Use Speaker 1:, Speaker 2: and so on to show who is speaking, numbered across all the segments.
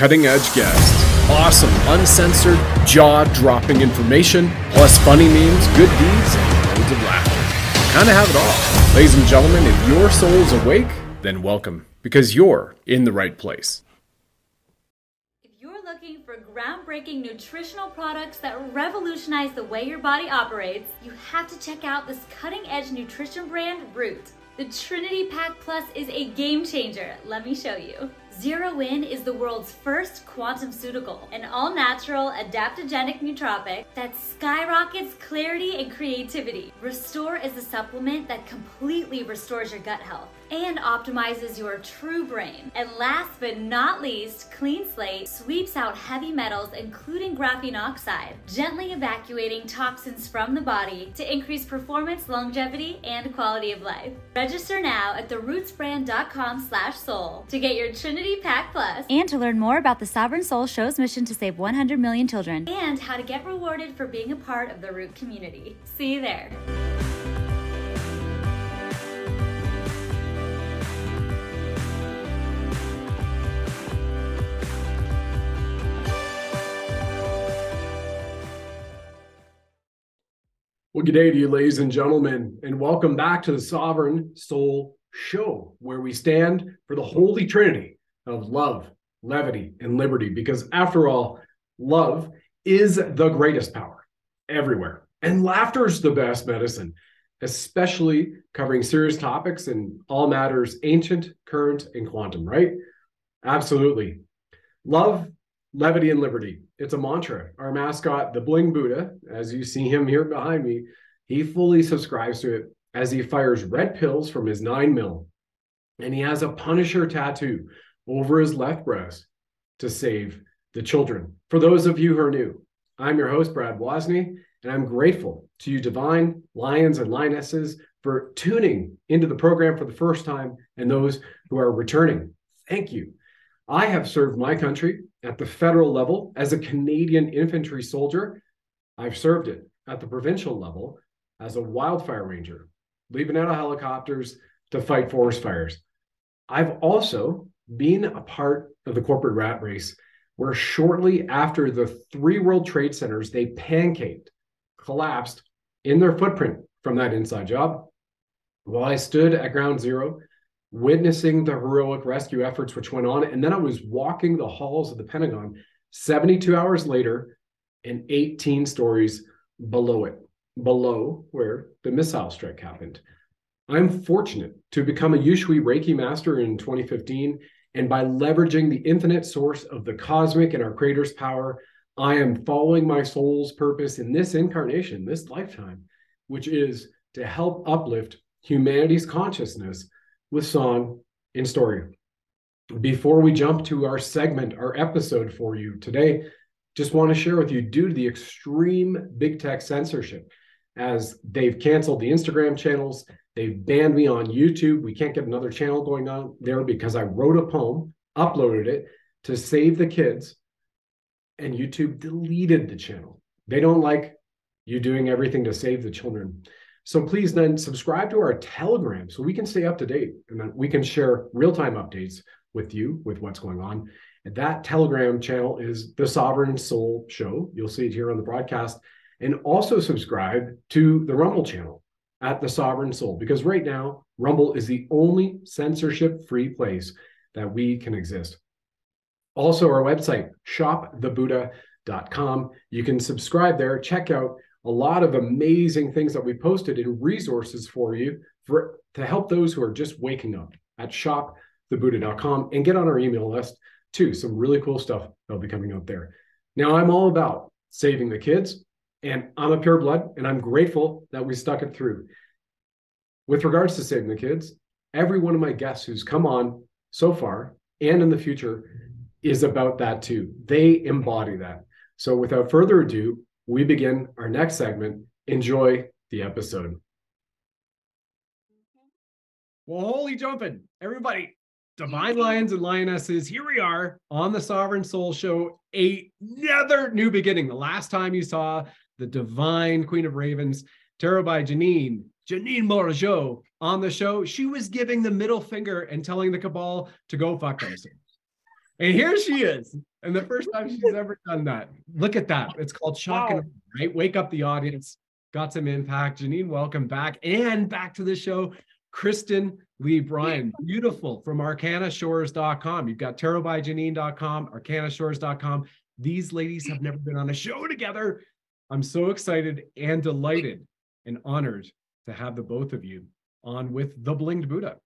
Speaker 1: cutting edge guests, awesome, uncensored, jaw dropping information, plus funny memes, good deeds, and loads of laughter. Kind of have it all. Ladies and gentlemen, if your soul's awake, then welcome, because you're in the right place.
Speaker 2: If you're looking for groundbreaking nutritional products that revolutionize the way your body operates, you have to check out this cutting edge nutrition brand, Root. The Trinity Pack Plus is a game changer. Let me show you. Zero In is the world's first quantumceutical, an all natural adaptogenic nootropic that skyrockets clarity and creativity. Restore is a supplement that completely restores your gut health and optimizes your true brain. And last but not least, Clean Slate sweeps out heavy metals, including graphene oxide, gently evacuating toxins from the body to increase performance, longevity, and quality of life. Register now at therootbrands.com slash soul to get your Trinity Pack Plus
Speaker 3: and to learn more about the Sovereign Soul Show's mission to save 100 million children
Speaker 2: and how to get rewarded for being a part of the Root community. See you there.
Speaker 1: Well, good day to you, ladies and gentlemen, and welcome back to the Sovereign Soul Show, where we stand for the holy trinity of love, levity, and liberty. Because after all, love is the greatest power everywhere, and laughter is the best medicine, especially covering serious topics and all matters ancient, current, and quantum, right? Absolutely. Love, levity, and liberty it's a mantra. Our mascot, the Bling Buddha, as you see him here behind me, he fully subscribes to it as he fires red pills from his nine mil. And he has a Punisher tattoo over his left breast to save the children. For those of you who are new, I'm your host, Brad Wozny, and I'm grateful to you, divine lions and lionesses, for tuning into the program for the first time and those who are returning. Thank you. I have served my country at the federal level as a Canadian infantry soldier. I've served it at the provincial level as a wildfire ranger, leaving out of helicopters to fight forest fires. I've also been a part of the corporate rat race where shortly after the three World Trade Centers, they pancaked, collapsed in their footprint from that inside job. While I stood at ground zero witnessing the heroic rescue efforts which went on. And then I was walking the halls of the Pentagon 72 hours later and 18 stories below it, below where the missile strike happened. I'm fortunate to become a Usui Reiki master in 2015. And by leveraging the infinite source of the cosmic and our creator's power, I am following my soul's purpose in this incarnation, this lifetime, which is to help uplift humanity's consciousness with song and story. Before we jump to our segment, our episode for you today, just want to share with you due to the extreme big tech censorship, as they've canceled the Instagram channels, they've banned me on YouTube. We can't get another channel going on there because I wrote a poem, uploaded it to save the kids, and YouTube deleted the channel. They don't like you doing everything to save the children. So please then subscribe to our Telegram so we can stay up to date and then we can share real time updates with you with what's going on. And that Telegram channel is the Sovereign Soul Show. You'll see it here on the broadcast. And also subscribe to the Rumble channel at the Sovereign Soul because right now, Rumble is the only censorship free place that we can exist. Also, our website, shopthebuddha.com. You can subscribe there, check out a lot of amazing things that we posted and resources for you for to help those who are just waking up at shopthebuddha.com and get on our email list too. Some really cool stuff that'll be coming out there. Now I'm all about saving the kids and I'm a pure blood and I'm grateful that we stuck it through. With regards to saving the kids, every one of my guests who's come on so far and in the future is about that too. They embody that. So without further ado, we begin our next segment. Enjoy the episode. Well, holy jumping, everybody. Divine Lions and Lionesses, here we are on the Sovereign Soul Show. Another new beginning. The last time you saw the Divine Queen of Ravens, tarot by Janine, Janine Morigeau on the show, she was giving the middle finger and telling the cabal to go fuck themselves. And here she is and the first time she's ever done that. Look at that. It's called shock wow. and right. Wake up the audience. Got some impact. Janine, welcome back and back to the show. Kristen Leigh Bryan, beautiful from arcanashores.com. You've got tarotbyjanine.com, arcanashores.com. These ladies have never been on a show together. I'm so excited and delighted and honored to have the both of you on with the Bling'd Buddha.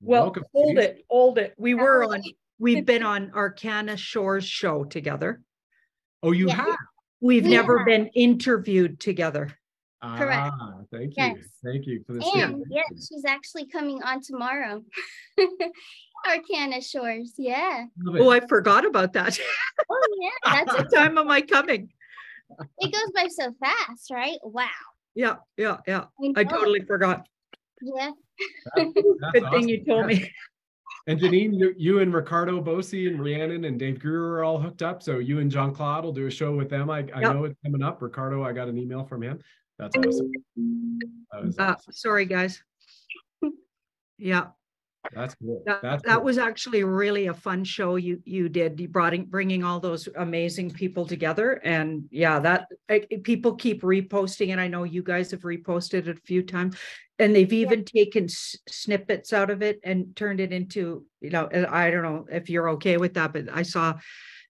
Speaker 4: Well, Welcome, hold ladies. it, hold it. We were on, we've been on Arcana Shores show together.
Speaker 1: Oh, you yeah. have?
Speaker 4: We've yeah. never been interviewed together.
Speaker 5: Correct.
Speaker 1: Ah, thank you. Yes. Thank you for this.
Speaker 5: And yeah, she's actually coming on tomorrow. Arcana Shores. Yeah.
Speaker 4: Oh, I forgot about that.
Speaker 5: oh, yeah. That's
Speaker 4: what time am I coming?
Speaker 5: It goes by so fast, right? Wow.
Speaker 4: Yeah, yeah, yeah. I, I totally forgot.
Speaker 5: Yeah.
Speaker 4: That's, that's Good awesome. thing you told me.
Speaker 1: And Janine, you, you and Ricardo Bosi and Rhiannon and Dave Greer are all hooked up. So you and Jean Claude will do a show with them. I, I yep. know it's coming up. Ricardo, I got an email from him. That's awesome.
Speaker 4: That uh, awesome. Sorry, guys. Yeah.
Speaker 1: That's cool.
Speaker 4: That,
Speaker 1: That's
Speaker 4: that cool. was actually really a fun show you you did. You brought in, bringing all those amazing people together, and yeah, that I, people keep reposting it. I know you guys have reposted it a few times, and they've even yeah. taken s- snippets out of it and turned it into you know. I don't know if you're okay with that, but I saw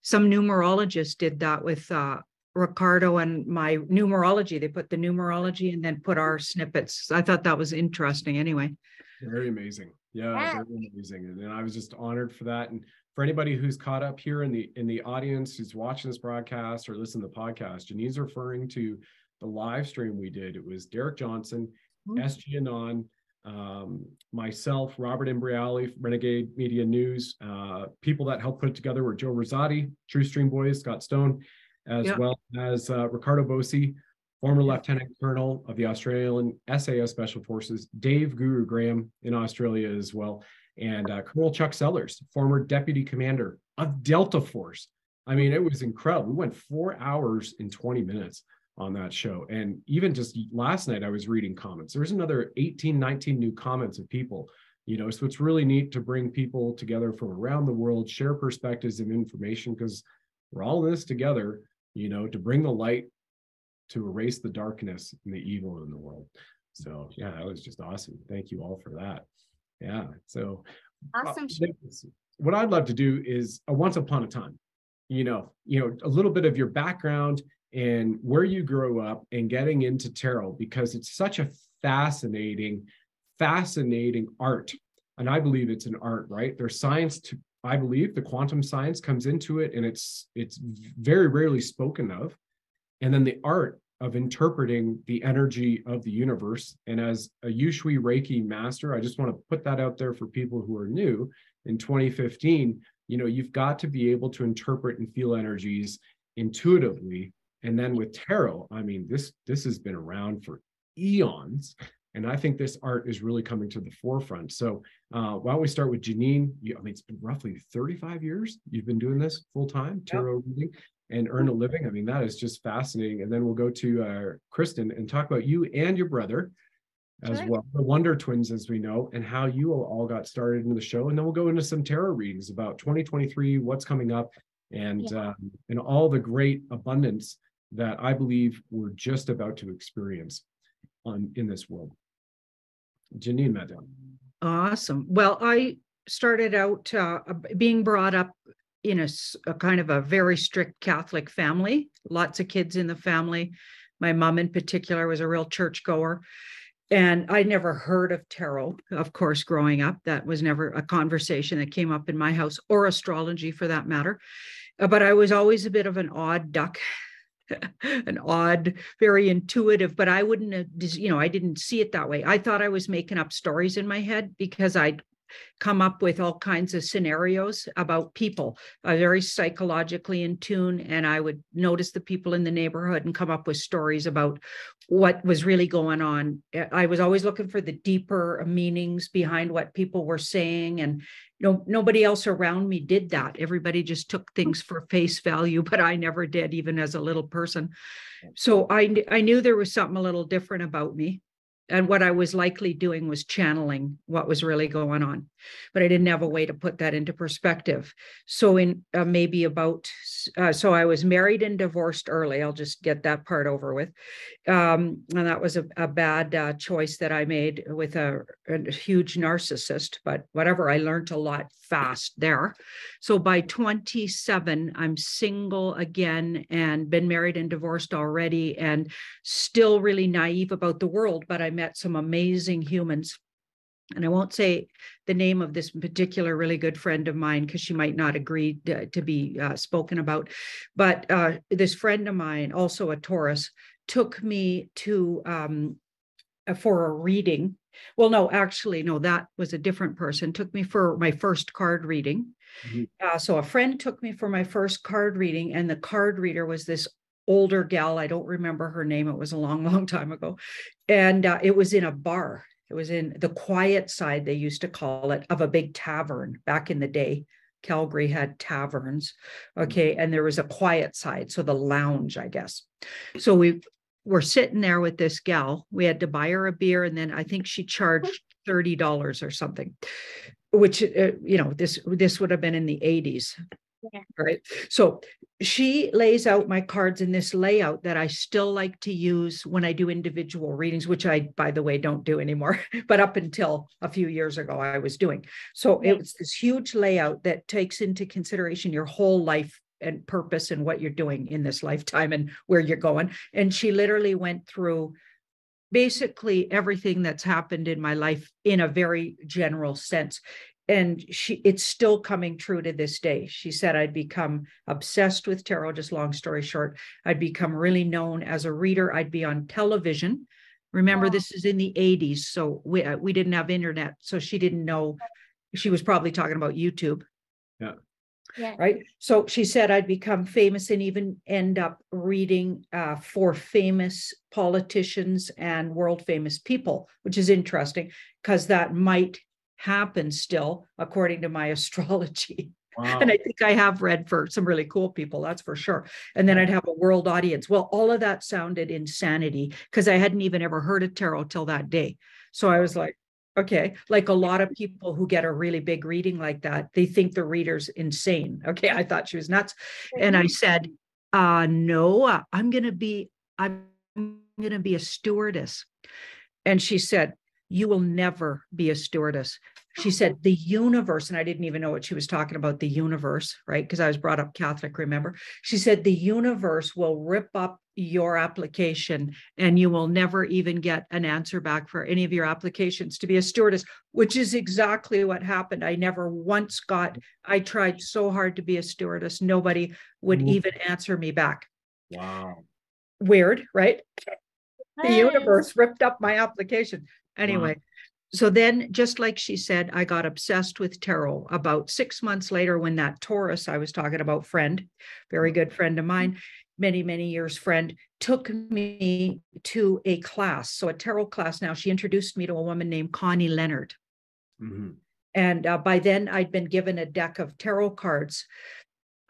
Speaker 4: some numerologists did that with uh, Ricardo and my numerology. They put the numerology and then put our snippets. I thought that was interesting anyway.
Speaker 1: Very amazing. Yeah, yeah. amazing. And I was just honored for that. And for anybody who's caught up here in the in the audience who's watching this broadcast or listening to the podcast, Janine's referring to the live stream we did. It was Derek Johnson, mm-hmm. SG Anon, um, myself, Robert Imbriale, Renegade Media News. Uh, people that helped put it together were Joe Rosati, True Stream Boys, Scott Stone, as yep. well as uh, Ricardo Bosi, former yep. Lieutenant Colonel of the Australian SAS Special Forces, Dave Guru Graham in Australia as well, and uh, Colonel Chuck Sellers, former Deputy Commander of Delta Force. I mean, it was incredible. We went four hours and 20 minutes on that show. And even just last night, I was reading comments. There's another 18, 19 new comments of people. You know, so it's really neat to bring people together from around the world, share perspectives and information because we're all in this together you know, to bring the light to erase the darkness and the evil in the world. So yeah, that was just awesome. Thank you all for that. Yeah. So
Speaker 5: awesome.
Speaker 1: Uh, what I'd love to do is a once upon a time, you know, you know, a little bit of your background and where you grew up and getting into tarot because it's such a fascinating, fascinating art. And I believe it's an art, right? There's science to I believe the quantum science comes into it and it's it's very rarely spoken of. And then the art of interpreting the energy of the universe. And as a Usui Reiki master, I just want to put that out there for people who are new in 2015. You know, you've got to be able to interpret and feel energies intuitively. And then with tarot, I mean, this this has been around for eons. And I think this art is really coming to the forefront. So uh, why don't we start with Janine? You, I mean, it's been roughly 35 years you've been doing this full time, tarot yep. reading, and earn a living. I mean, that is just fascinating. And then we'll go to uh, Kristen and talk about you and your brother as sure. well, the Wonder Twins, as we know, and how you all got started in the show. And then we'll go into some tarot readings about 2023, what's coming up, and yeah. um, and all the great abundance that I believe we're just about to experience on in this world. Janine, madam.
Speaker 4: Awesome. Well, I started out uh, being brought up in a, a, kind of a very strict Catholic family, lots of kids in the family. My mom, in particular, was a real churchgoer. And I never heard of tarot, of course, growing up. That was never a conversation that came up in my house or astrology for that matter. Uh, but I was always a bit of an odd duck an odd, very intuitive, but I wouldn't, you know, I didn't see it that way. I thought I was making up stories in my head because I'd come up with all kinds of scenarios about people, uh, very psychologically in tune. And I would notice the people in the neighborhood and come up with stories about what was really going on. I was always looking for the deeper meanings behind what people were saying. And no, nobody else around me did that. Everybody just took things for face value, but I never did, even as a little person. So I, I knew there was something a little different about me and what I was likely doing was channeling what was really going on, but I didn't have a way to put that into perspective. So, in uh, maybe about, uh, so I was married and divorced early. I'll just get that part over with. Um, and that was a, a bad uh, choice that I made with a, a huge narcissist, but whatever, I learned a lot fast there. So, by 27, I'm single again and been married and divorced already and still really naive about the world, but I met some amazing humans. And I won't say the name of this particular really good friend of mine because she might not agree to, to be uh, spoken about. But uh, this friend of mine, also a Taurus, took me to um, uh, for a reading. Well, no, actually, no, that was a different person. Took me for my first card reading. Mm-hmm. Uh, so a friend took me for my first card reading, and the card reader was this older gal. I don't remember her name. It was a long, long time ago. And uh, it was in a bar. It was in the quiet side, they used to call it, of a big tavern back in the day. Calgary had taverns. Okay. And there was a quiet side. So the lounge, I guess. So we were sitting there with this gal. We had to buy her a beer. And then I think she charged $30 or something, which, uh, you know, this, this would have been in the 80s. Yeah. Right. So she lays out my cards in this layout that I still like to use when I do individual readings, which I, by the way, don't do anymore. but up until a few years ago, I was doing. So yeah. it was this huge layout that takes into consideration your whole life and purpose and what you're doing in this lifetime and where you're going. And she literally went through basically everything that's happened in my life in a very general sense and she it's still coming true to this day she said i'd become obsessed with tarot just long story short i'd become really known as a reader i'd be on television remember wow. this is in the 80s so we uh, we didn't have internet so she didn't know she was probably talking about youtube
Speaker 1: yeah
Speaker 4: yeah. Right. So she said I'd become famous and even end up reading uh, for famous politicians and world famous people, which is interesting because that might happen still, according to my astrology. Wow. And I think I have read for some really cool people, that's for sure. And then I'd have a world audience. Well, all of that sounded insanity because I hadn't even ever heard of tarot till that day. So I was like, okay, like a lot of people who get a really big reading like that, they think the reader's insane. Okay, I thought she was nuts. And I said, uh, no, uh, I'm going to be, I'm going to be a stewardess. And she said, you will never be a stewardess. She said, the universe, and I didn't even know what she was talking about, the universe, right? Because I was brought up Catholic, remember? She said, the universe will rip up your application and you will never even get an answer back for any of your applications to be a stewardess, which is exactly what happened. I never once got, I tried so hard to be a stewardess. Nobody would mm-hmm. even answer me back.
Speaker 1: Wow.
Speaker 4: Weird, right? The universe ripped up my application. Anyway, wow. so then, just like she said, I got obsessed with tarot. About six months later, when that Taurus I was talking about, friend, very good friend of mine, many, many years friend, took me to a class. So, a tarot class now, she introduced me to a woman named Connie Leonard. Mm-hmm. And uh, by then, I'd been given a deck of tarot cards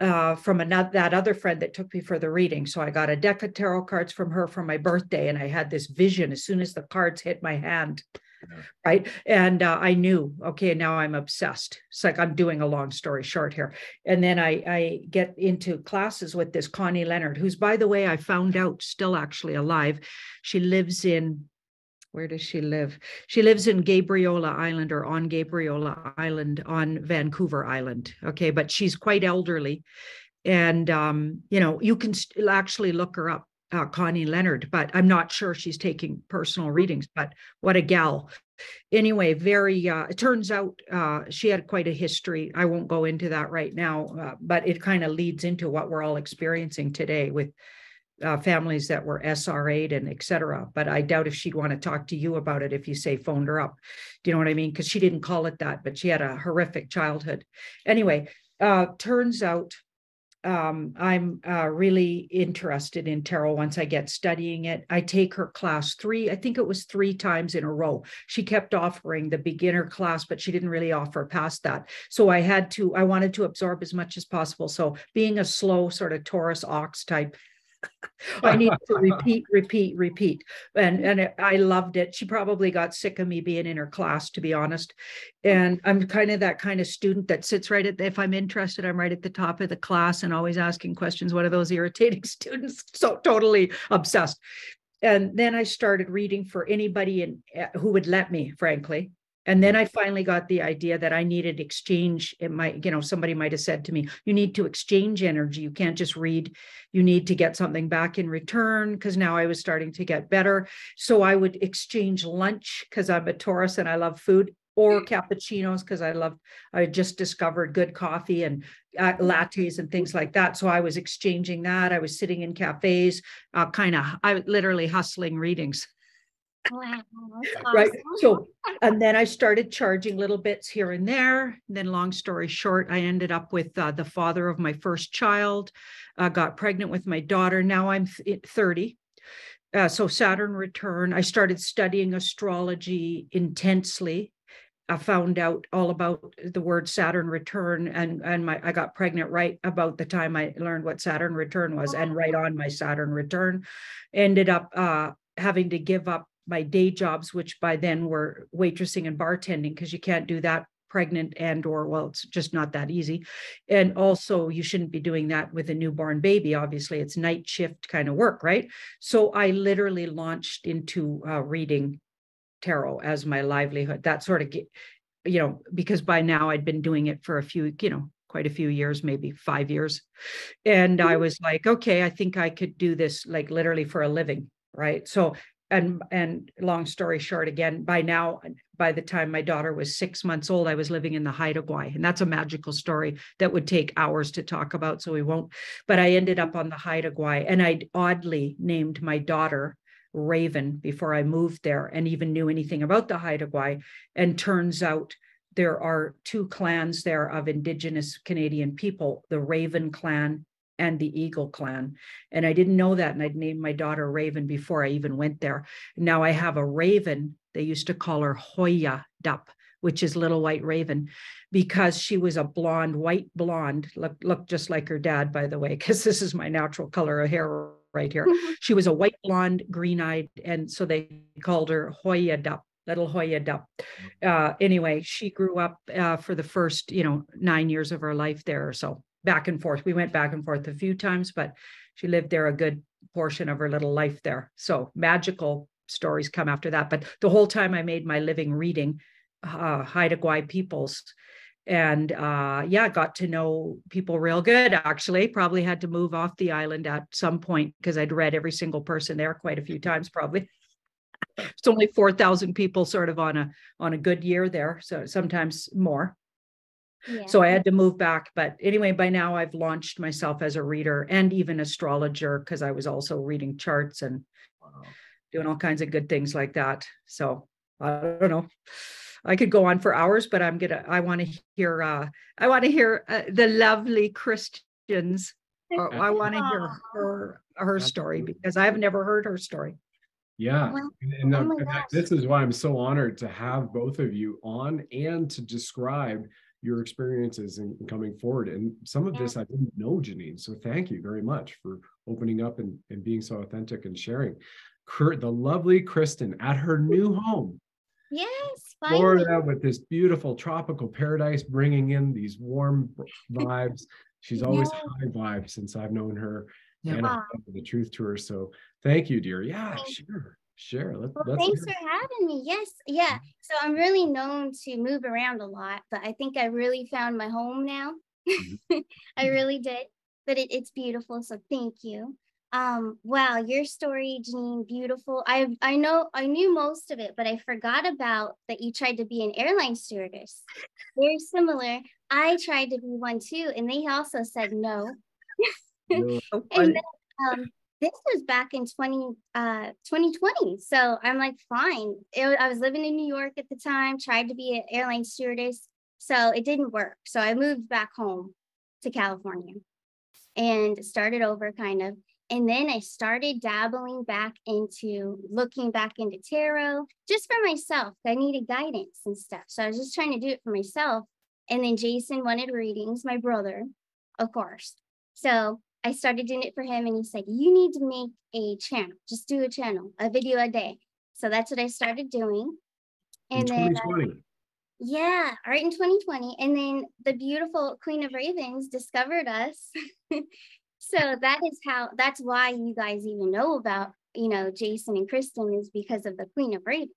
Speaker 4: uh, from another that other friend that took me for the reading. So I got a deck of tarot cards from her for my birthday, and I had this vision as soon as the cards hit my hand, yeah. right? And uh, I knew, okay, now I'm obsessed. It's like I'm doing a long story short here. And then I I get into classes with this Connie Leonard, who's by the way I found out still actually alive. She lives in where does she live? She lives in Gabriola Island or on Gabriola Island on Vancouver Island. Okay, but she's quite elderly. And, um, you know, you can st- actually look her up, uh, Connie Leonard, but I'm not sure she's taking personal readings, but what a gal. Anyway, very, uh, it turns out uh, she had quite a history. I won't go into that right now, uh, but it kind of leads into what we're all experiencing today with uh, families that were SRA'd and et cetera. But I doubt if she'd want to talk to you about it if you say phoned her up. Do you know what I mean? Because she didn't call it that, but she had a horrific childhood. Anyway, uh, turns out um, I'm uh, really interested in tarot once I get studying it. I take her class three, I think it was three times in a row. She kept offering the beginner class, but she didn't really offer past that. So I had to, I wanted to absorb as much as possible. So being a slow sort of Taurus ox type, I need to repeat, repeat, repeat. And and it, I loved it. She probably got sick of me being in her class, to be honest. And I'm kind of that kind of student that sits right at the, if I'm interested, I'm right at the top of the class and always asking questions. One of those irritating students, so totally obsessed. And then I started reading for anybody in, eh, who would let me, frankly. And then I finally got the idea that I needed exchange. It might, you know, somebody might have said to me, you need to exchange energy. You can't just read. You need to get something back in return because now I was starting to get better. So I would exchange lunch because I'm a Taurus and I love food or cappuccinos because I love, I just discovered good coffee and uh, lattes and things like that. So I was exchanging that. I was sitting in cafes, uh, kind of, I literally hustling readings.
Speaker 5: Wow.
Speaker 4: Right. So, and then I started charging little bits here and there. And then, long story short, I ended up with uh, the father of my first child, uh, got pregnant with my daughter. Now I'm th- 30. Uh, so, Saturn return. I started studying astrology intensely. I found out all about the word Saturn return, and and my I got pregnant right about the time I learned what Saturn return was, and right on my Saturn return, ended up uh, having to give up my day jobs, which by then were waitressing and bartending, because you can't do that pregnant and or well it's just not that easy. And also you shouldn't be doing that with a newborn baby obviously. It's night shift kind of work right? So i literally launched into uh, reading tarot as my livelihood that sort of you know because by now i'd been doing it for a few you know quite a few years maybe 5 years. And i was like okay i think i could do this like literally for a living right? So and and long story short again by now by the time my daughter was six months old i was living in the haida gwaii and that's a magical story that would take hours to talk about so we won't but i ended up on the haida gwaii and i oddly named my daughter raven before i moved there and even knew anything about the haida gwaii and turns out there are two clans there of indigenous canadian people the raven clan and the Eagle clan. And I didn't know that. And I'd named my daughter Raven before I even went there. Now I have a raven. They used to call her Hoya Dup, which is Little White Raven, because she was a blonde, white blonde, look, looked just like her dad, by the way, because this is my natural color of hair right here. she was a white blonde, green eyed. And so they called her Hoya Dup little Hoya Dup. Uh, anyway, she grew up uh, for the first, you know, nine years of her life there or so back and forth. We went back and forth a few times, but she lived there a good portion of her little life there. So magical stories come after that. But the whole time I made my living reading uh, Haida Gwaii peoples. And uh, yeah, got to know people real good. Actually, probably had to move off the island at some point because I'd read every single person there quite a few times. Probably it's only four thousand people, sort of on a on a good year there, so sometimes more. So I had to move back. But anyway, by now I've launched myself as a reader and even astrologer because I was also reading charts and wow. doing all kinds of good things like that. So I don't know. I could go on for hours, but I'm gonna. I want to hear. uh I want to hear uh, the lovely Kristen's. I want to hear her her story because I have never heard her story.
Speaker 1: Yeah, and, and oh this is why I'm so honored to have both of you on and to describe your experiences in, in coming forward. And some of yeah. this I didn't know, Janine. So thank you very much for opening up and, and being so authentic and sharing. Kurt, the lovely Kristen at her new home.
Speaker 5: Yes,
Speaker 1: finally. Florida with this beautiful tropical paradise, bringing in these warm vibes. She's always yeah. high vibes since I've known her, yeah. and I the truth to her. So thank you, dear. Yeah, sure. Sure. Let,
Speaker 5: well, thanks hear. for having me. Yes. Yeah. Mm-hmm. So I'm really known to move around a lot, but I think I really found my home now. Mm-hmm. I mm-hmm. really did. But it, it's beautiful. So thank you. Um, wow, your story, Janine, beautiful. I I know I knew most of it, but I forgot about that you tried to be an airline stewardess. Very similar. I tried to be one too, and they also said no. and then um, this was back in 20 uh 2020 so i'm like fine. I was living in new york at the time tried to be an airline stewardess. So it didn't work. So i moved back home to california and started over kind of. And then i started dabbling back into looking back into tarot just for myself. I needed guidance and stuff. So i was just trying to do it for myself. And then jason wanted readings my brother of course. So I started doing it for him, and he said, "You need to make a channel. Just do a channel, a video a day." So that's what I started doing.
Speaker 1: And in 2020. Uh,
Speaker 5: yeah, right in 2020. And then the beautiful Queen of Ravens discovered us. so that is how that's why you guys even know about, you know, Jason and Kristen is because of the Queen of Ravens.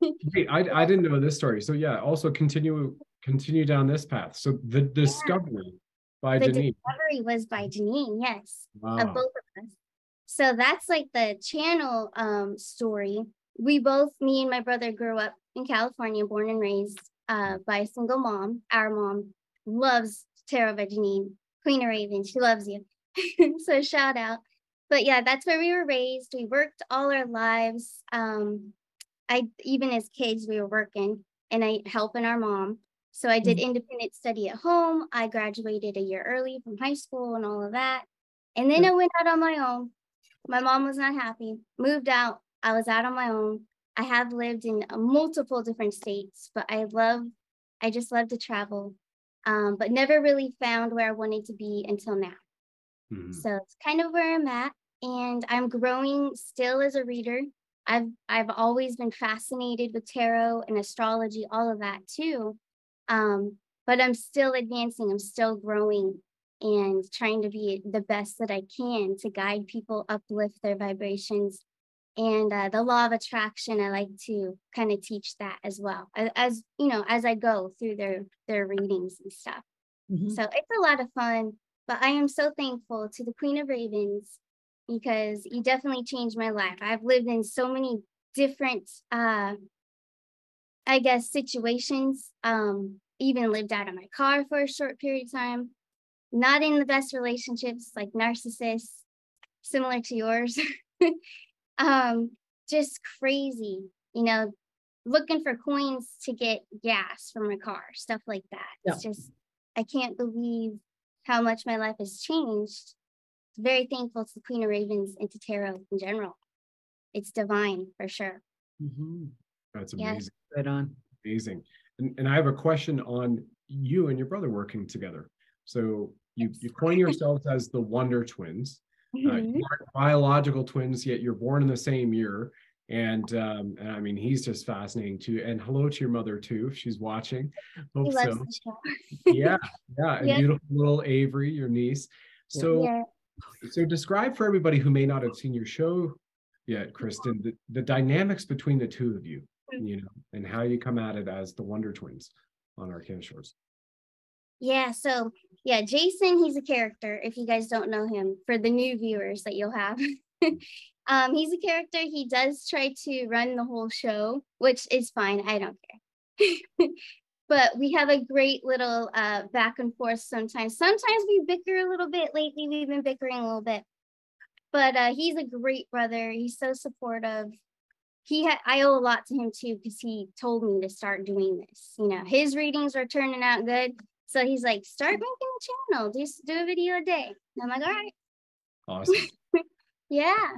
Speaker 1: Wait, I, I didn't know this story. So yeah, also continue continue down this path. So the discovery yeah. By
Speaker 5: the
Speaker 1: Janine.
Speaker 5: discovery was by Janine, yes. Wow. Of both of us. So that's like the channel um story. We both, me and my brother grew up in California, born and raised uh, by a single mom. Our mom loves Tarot by Janine, Queen of Raven. She loves you. so shout out. But yeah, that's where we were raised. We worked all our lives. Um, I even as kids we were working and I helping our mom. So I did mm-hmm. independent study at home. I graduated a year early from high school and all of that. And then I went out on my own. My mom was not happy. Moved out. I was out on my own. I have lived in uh, multiple different states, but I love, I just love to travel, um, but never really found where I wanted to be until now. Mm-hmm. So it's kind of where I'm at, and I'm growing still as a reader. I've I've always been fascinated with tarot and astrology, all of that too. Um, but I'm still advancing. I'm still growing and trying to be the best that I can to guide people, uplift their vibrations, and uh, the law of attraction i like to kind of teach that as well as, you know as i go through their their readings and stuff mm-hmm. so it's a lot of fun but i am so thankful to the queen of ravens because you definitely changed my life i've lived in so many different uh i guess situations um even lived out of my car for a short period of time not in the best relationships like narcissists similar to yours um, just crazy, you know, looking for coins to get gas from a car, stuff like that. Yeah. It's just, I can't believe how much my life has changed. Very thankful to the Queen of Ravens and to tarot in general. It's divine for sure.
Speaker 1: Mm-hmm. That's amazing.
Speaker 4: Yeah. Right on.
Speaker 1: Amazing. And, and I have a question on you and your brother working together. So you, you coin yourselves as the Wonder Twins. Uh, mm-hmm. you aren't biological twins yet you're born in the same year and um and i mean he's just fascinating too and hello to your mother too if she's watching hope so yeah yeah and beautiful little avery your niece so yeah. so describe for everybody who may not have seen your show yet kristen the, the dynamics between the two of you mm-hmm. You know and how you come at it as the wonder twins on our arcana shores
Speaker 5: yeah, so yeah, Jason, he's a character if you guys don't know him for the new viewers that you'll have. um, he's a character. He does try to run the whole show, which is fine. I don't care. but we have a great little uh, back and forth sometimes. Sometimes we bicker a little bit. Lately, we've been bickering a little bit. But uh, he's a great brother. He's so supportive. He had I owe a lot to him too because he told me to start doing this. You know, his readings are turning out good. So he's like, start mm-hmm. making a channel, just do a video a day. And I'm like, all right.
Speaker 1: Awesome.
Speaker 5: yeah.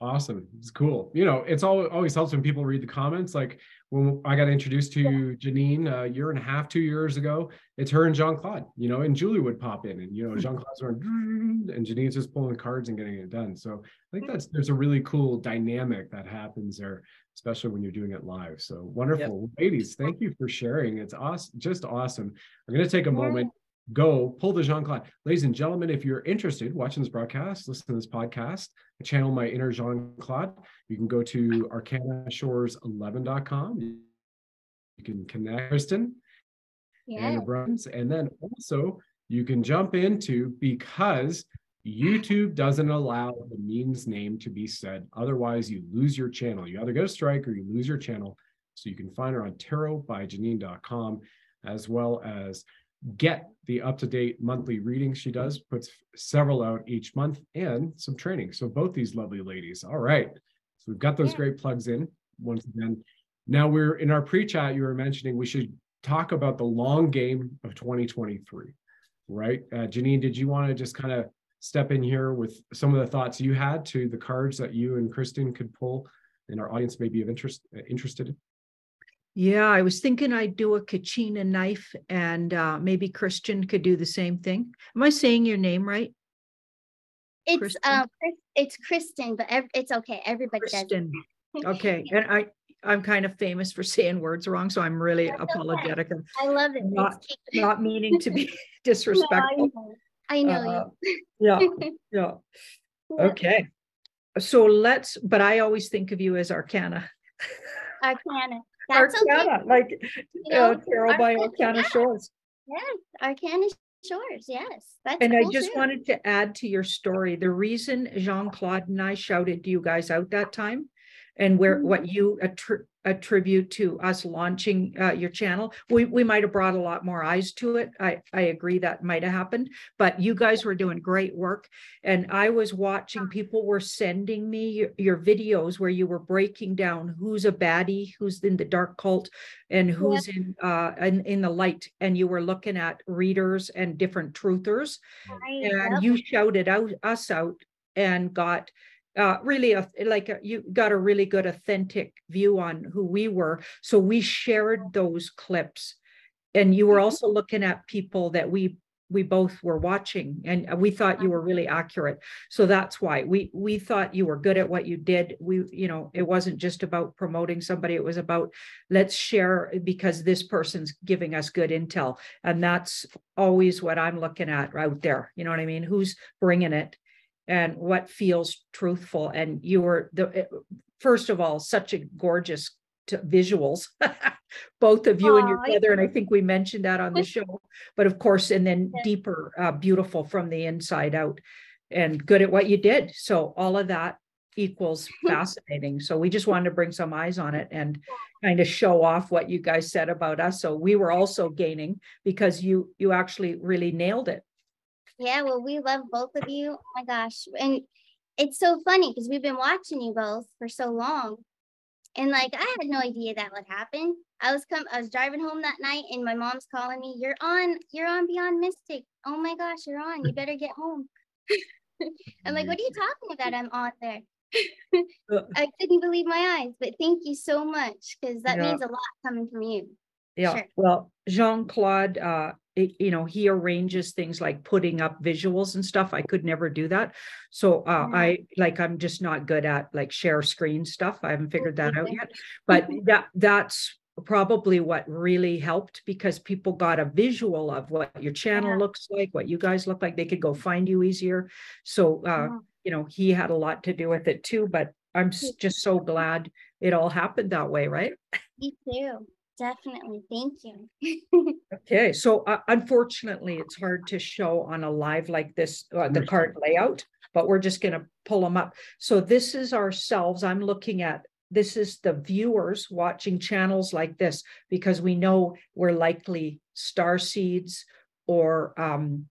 Speaker 1: Awesome. It's cool. You know, it's all, always helps when people read the comments. Like when I got introduced to Janine a year and a half, two years ago, it's her and Jean Claude, you know, and Julie would pop in and, you know, hmm. Jean Claude's going, and Janine's just pulling cards and getting it done. So I think hmm. that's, there's a really cool dynamic that happens there especially when you're doing it live. So wonderful. Yep. Ladies, thank you for sharing. It's awesome, just awesome. I'm going to take a moment, go pull the Jean Claude. Ladies and gentlemen, if you're interested, watching this broadcast, listen to this podcast, I channel my inner Jean Claude. You can go to arcanashores11.com. You can connect Kristen yeah. and friends. And then also you can jump into because YouTube doesn't allow the means name to be said. Otherwise, you lose your channel. You either get a strike or you lose your channel. So you can find her on tarotbyjanine.com as well as get the up-to-date monthly readings she does, puts several out each month and some training. So both these lovely ladies. All right. So we've got those yeah. great plugs in once again. Now we're in our pre-chat, you were mentioning we should talk about the long game of 2023, right? Uh, Janine, did you want to just kind of step in here with some of the thoughts you had to the cards that you and Kristen could pull and our audience may be of interest uh, interested in?
Speaker 4: Yeah, I was thinking I'd do a Kachina knife and uh, maybe Christian could do the same thing. Am I saying your name right?
Speaker 5: It's
Speaker 4: Kristen?
Speaker 5: um, it's Kristen, but ev- it's okay. Everybody does. it.
Speaker 4: Okay, and I, I'm kind of famous for saying words wrong, so I'm really
Speaker 5: That's
Speaker 4: apologetic. I'm
Speaker 5: I love it.
Speaker 4: Not- not meaning to be
Speaker 5: No, I
Speaker 4: disrespectful.
Speaker 5: know. I know
Speaker 4: Uh, yeah, Yeah. okay. So let's, but I always think of you as Arcana.
Speaker 5: Arcana. That's okay.
Speaker 4: Like,
Speaker 5: You
Speaker 4: uh,
Speaker 5: know,
Speaker 4: Carol by
Speaker 5: Arcana,
Speaker 4: Arcana
Speaker 5: yeah.
Speaker 4: Shores.
Speaker 5: Yes, Arcana Shores. Yes, that's
Speaker 4: And I just
Speaker 5: too.
Speaker 4: wanted to add to your story, the reason Jean-Claude and I shouted you guys out that time and where,
Speaker 5: Mhm.
Speaker 4: what you attri- attribute to us launching uh, your channel, we, we might have brought a lot more eyes to it. I, I agree that might have happened, but you guys were doing great work. And I was watching, people were sending me your, your videos where you were breaking down who's a baddie, who's in the dark cult and who's in, uh, in, in the light. And you were looking at readers and different truthers
Speaker 5: Right,
Speaker 4: and
Speaker 5: yep.
Speaker 4: you shouted out us out and got uh really a, like a, you got a really good authentic view on who we were. So we shared those clips. And you were
Speaker 5: Mhm.
Speaker 4: also looking at people that we we both were watching and we thought you were really accurate. So that's why we we thought you were good at what you did. We you know it wasn't just about promoting somebody. It was about let's share because this person's giving us good intel. And that's always what i'm looking at out there. You know what i mean? Who's bringing it and what feels truthful and you were the eh, first of all such a gorgeous t- visuals both of you and your brother and i think we mentioned that on the show but of course and then deeper uh, beautiful from the inside out and good at what you did. So all of that equals fascinating. So we just wanted to bring some eyes on it and kind of show off what you guys said about us. So we were also gaining because you you actually really nailed it
Speaker 5: Yeah, well, we love both of you. Oh my gosh. And it's so funny because we've been watching you both for so long. And like I had no idea that would happen. I was come I was driving home that night and my mom's calling me, You're on, you're on Beyond Mystic. Oh my gosh, you're on. You better get home. I'm like, what are you talking about? I'm on there.
Speaker 4: Uh,
Speaker 5: I couldn't believe my eyes, but thank you so much because that
Speaker 4: Yeah.
Speaker 5: means a lot coming from you.
Speaker 4: Yeah,
Speaker 5: Sure.
Speaker 4: well, Jean-Claude, uh, it- you know, he arranges things like putting up visuals and stuff. I could never do that. So, uh,
Speaker 5: Mhm.
Speaker 4: I, like, I'm just not good at like share screen stuff. I haven't figured that out yet. But that, that's probably what really helped because people got a visual of what your channel
Speaker 5: Yeah.
Speaker 4: looks like, what you guys look like. They could go find you easier. So, uh,
Speaker 5: Yeah.
Speaker 4: you know, he had a lot to do with it too, but I'm just so glad it all happened that way, right?
Speaker 5: Me too. Definitely. Thank you.
Speaker 4: Okay, so uh, unfortunately, it's hard to show on a live like this, uh, the card layout, but we're just gonna pull them up. So this is ourselves. I'm looking at, this is the viewers watching channels like this because we know we're likely star seeds or um,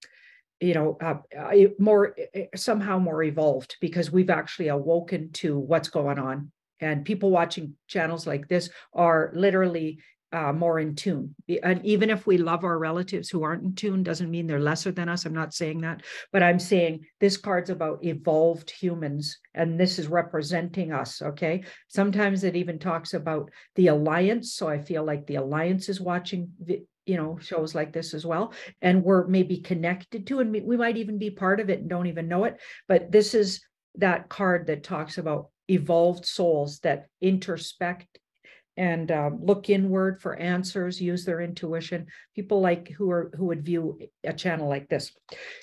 Speaker 4: you know, uh, uh, more uh, somehow more evolved because we've actually awoken to what's going on. And people watching channels like this are literally uh, more in tune. And even if we love our relatives who aren't in tune, doesn't mean they're lesser than us. I'm not saying that, but I'm saying this card's about evolved humans, and this is representing us. Okay. Sometimes it even talks about the alliance. So I feel like the alliance is watching, you know, shows like this as well, and we're maybe connected to, and we- we might even be part of it and don't even know it. But this is that card that talks about evolved souls that introspect and um, look inward for answers, use their intuition. People like who are who would view a channel like this.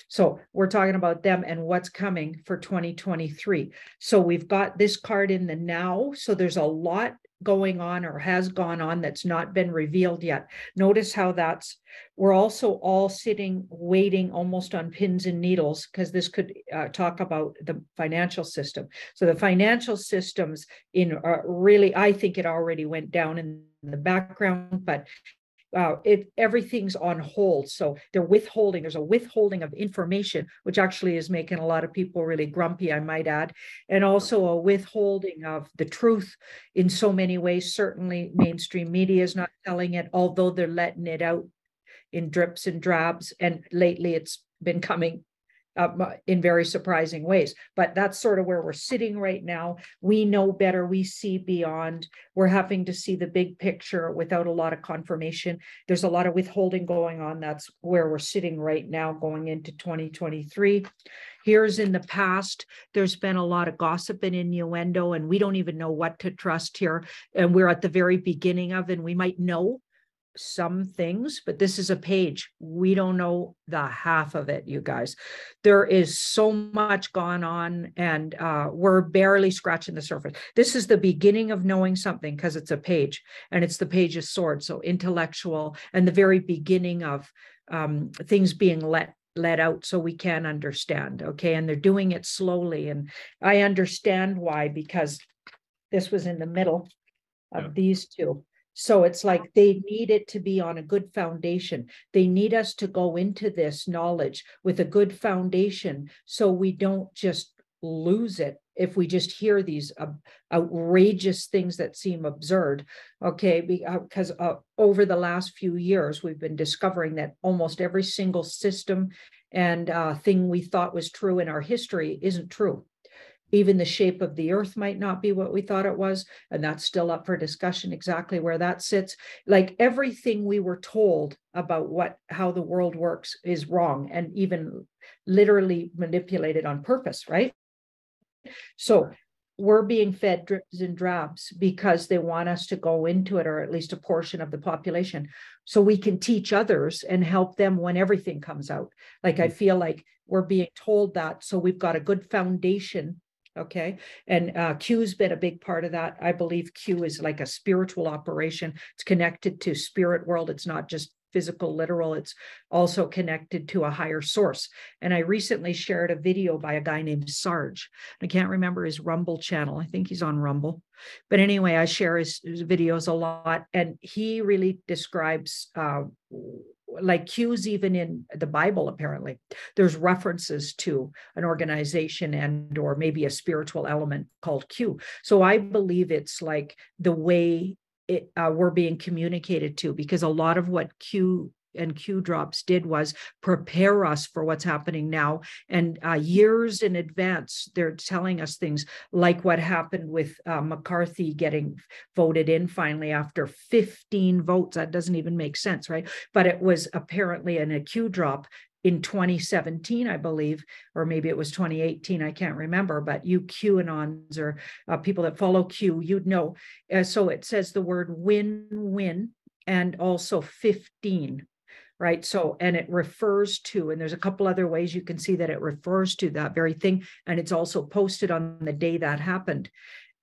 Speaker 4: So we're talking about them and what's coming for 2023. So we've got this card in the now. So there's a lot going on or has gone on that's not been revealed yet. Notice how that's we're also all sitting waiting almost on pins and needles because this could uh, talk about the financial system. So the financial systems in uh, really, I think it already went down in the background, but uh, it everything's on hold. So they're withholding. There's a withholding of information, which actually is making a lot of people really grumpy, I might add, and also a withholding of the truth in so many ways. Certainly, mainstream media is not telling it, although they're letting it out in drips and drabs. And lately, it's been coming uh, in very surprising ways. But that's sort of where we're sitting right now. We know better. We see beyond. We're having to see the big picture without a lot of confirmation. There's a lot of withholding going on. That's where we're sitting right now going into 2023. Here's in the past, there's been a lot of gossip and innuendo, and we don't even know what to trust here. And we're at the very beginning of, and we might know some things, but this is a page. We don't know the half of it, you guys. There is so much gone on, and uh, we're barely scratching the surface. This is the beginning of knowing something because it's a page, and it's the page of swords, so intellectual, and the very beginning of um, things being let let out so we can understand. Okay, and they're doing it slowly, and I understand why because this was in the middle of
Speaker 1: Yeah.
Speaker 4: these two so it's like they need it to be on a good foundation. They need us to go into this knowledge with a good foundation so we don't just lose it if we just hear these uh, outrageous things that seem absurd. Okay, because uh, over the last few years, we've been discovering that almost every single system and uh, thing we thought was true in our history isn't true even the shape of the earth might not be what we thought it was and that's still up for discussion exactly where that sits. Like everything we were told about what how the world works is wrong and even literally manipulated on purpose right? So we're being fed drips and drabs because they want us to go into it or at least a portion of the population so we can teach others and help them when everything comes out. Like i hmm. feel like we're being told that so we've got a good foundation Okay. And uh, Q's been a big part of that. I believe Q is like a spiritual operation. It's connected to spirit world. It's not just physical, literal. It's also connected to a higher source. And I recently shared a video by a guy named Sarge. I can't remember his Rumble channel. I think he's on Rumble. But anyway, I share his, his videos a lot. And he really describes uh, like cues even in the bible apparently. There's references to an organization and or maybe a spiritual element called q. So i believe it's like the way it, uh, we're being communicated to because a lot of what q and Q drops did was prepare us for what's happening now. And uh, years in advance, they're telling us things like what happened with uh, McCarthy getting voted in finally after 15 votes. That doesn't even make sense, right? But it was apparently an a Q drop in 2017, I believe, or maybe it was 2018, I can't remember, but you QAnons or uh, people that follow Q, you'd know. Uh, so it says the word win win and also 15 right? So, and it refers to, and there's a couple other ways you can see that it refers to that very thing. And it's also posted on the day that happened.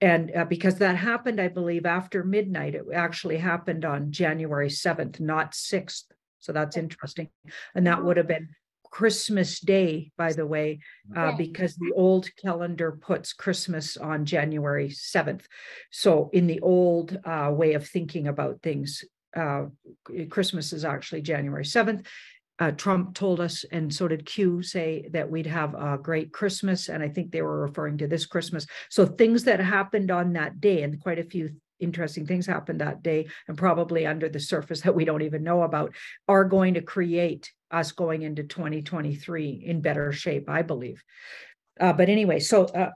Speaker 4: And uh, because that happened, I believe, after midnight, it actually happened on January 7th, not 6th. So that's interesting. And that would have been Christmas Day, by the way, uh, because the old calendar puts Christmas on January 7th. So, in the old uh, way of thinking about things, uh, Christmas is actually January 7th. Uh, Trump told us, and so did Q, say that we'd have a great Christmas. And I think they were referring to this Christmas. So things that happened on that day, and quite a few interesting things happened that day, and probably under the surface that we don't even know about, are going to create us going into 2023 in better shape, I believe. Uh, but anyway, so uh,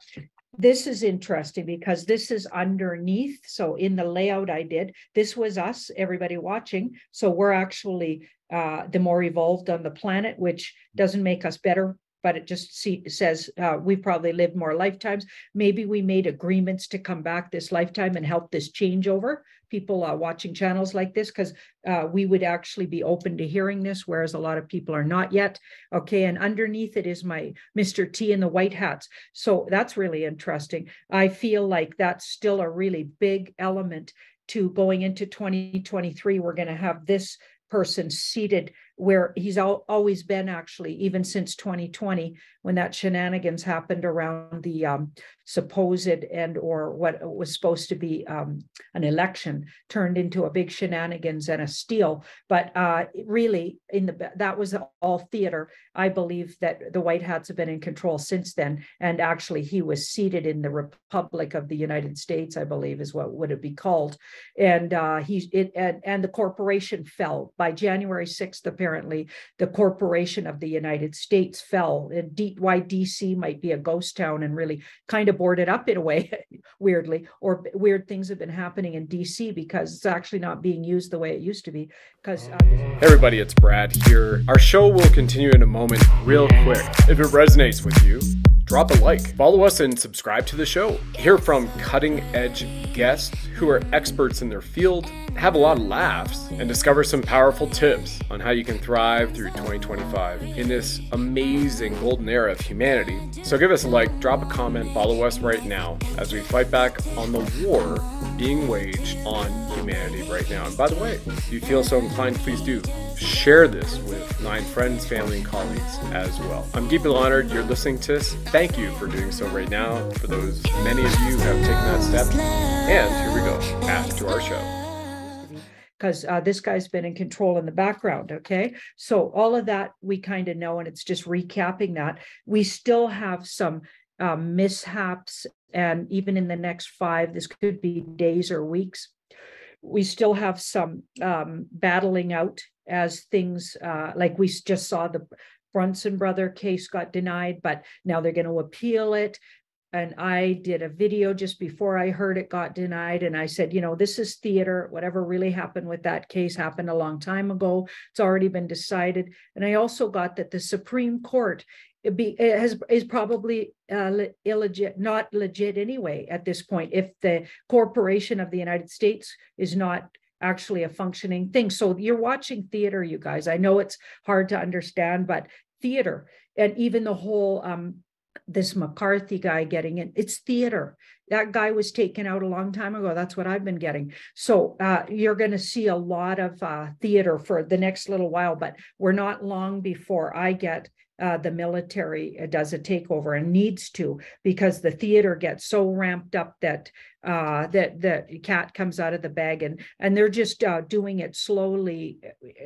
Speaker 4: this is interesting because this is underneath. So in the layout I did, this was us, everybody watching. So we're actually uh, the more evolved on the planet, which doesn't make us better, but it just see, says uh, we probably lived more lifetimes. Maybe we made agreements to come back this lifetime and help this change over people uh, watching channels like this because uh, we would actually be open to hearing this, whereas a lot of people are not yet. Okay, and underneath it is my Mr. T in the white hats. So that's really interesting. I feel like that's still a really big element to going into 2023. We're going to have this person seated where he's al- always been actually even since 2020 when that shenanigans happened around the um, supposed and or what was supposed to be um, an election turned into a big shenanigans and a steal. But uh, really in the that was all theater. I believe that the white hats have been in control since then and actually he was seated in the republic of the united states i believe is what would it be called. And uh, he it and, and the corporation fell. By january 6th apparently apparently the corporation of the United States fell. And D, why DC might be a ghost town and really kind of boarded up in a way, weirdly, or weird things have been happening in DC because it's actually not being used the way it used to be. Because uh,
Speaker 1: hey everybody, it's Brad here. Our show will continue in a moment, real quick. If it resonates with you drop a like, follow us, and subscribe to the show. Hear from cutting edge guests who are experts in their field, have a lot of laughs, and discover some powerful tips on how you can thrive through 2025 in this amazing golden era of humanity. So give us a like, drop a comment, follow us right now as we fight back on the war being waged on humanity right now. And by the way, if you feel so inclined, please do share this with nine friends, family, and colleagues as well. I'm deeply honored you're listening to this. Thank you for doing so right now. For those many of you who have taken that step. And here we go, back to our show
Speaker 4: because uh, this guy's been in control in the background. Okay. So all of that we kind of know, and it's just recapping that. We still have some um, mishaps, and even in the next five, this could be days or weeks. We still have some um, battling out as things uh, like we just saw the Brunson brother case got denied, but now they're going to appeal it. And I did a video just before I heard it got denied. And I said, you know, this is theater. Whatever really happened with that case happened a long time ago. It's already been decided. And I also got that the Supreme Court be has is probably uh, illegit, not legit anyway at this point. If the corporation of the United States is not actually a functioning thing. So you're watching theater, you guys. I know it's hard to understand, but theater and even the whole um, this McCarthy guy getting it, it's theater. That guy was taken out a long time ago. That's what I've been getting. So uh, you're going to see a lot of uh, theater for the next little while, but we're not long before I get uh, the military does a takeover and needs to because the theater gets so ramped up that uh, that the cat comes out of the bag and and they're just uh, doing it slowly.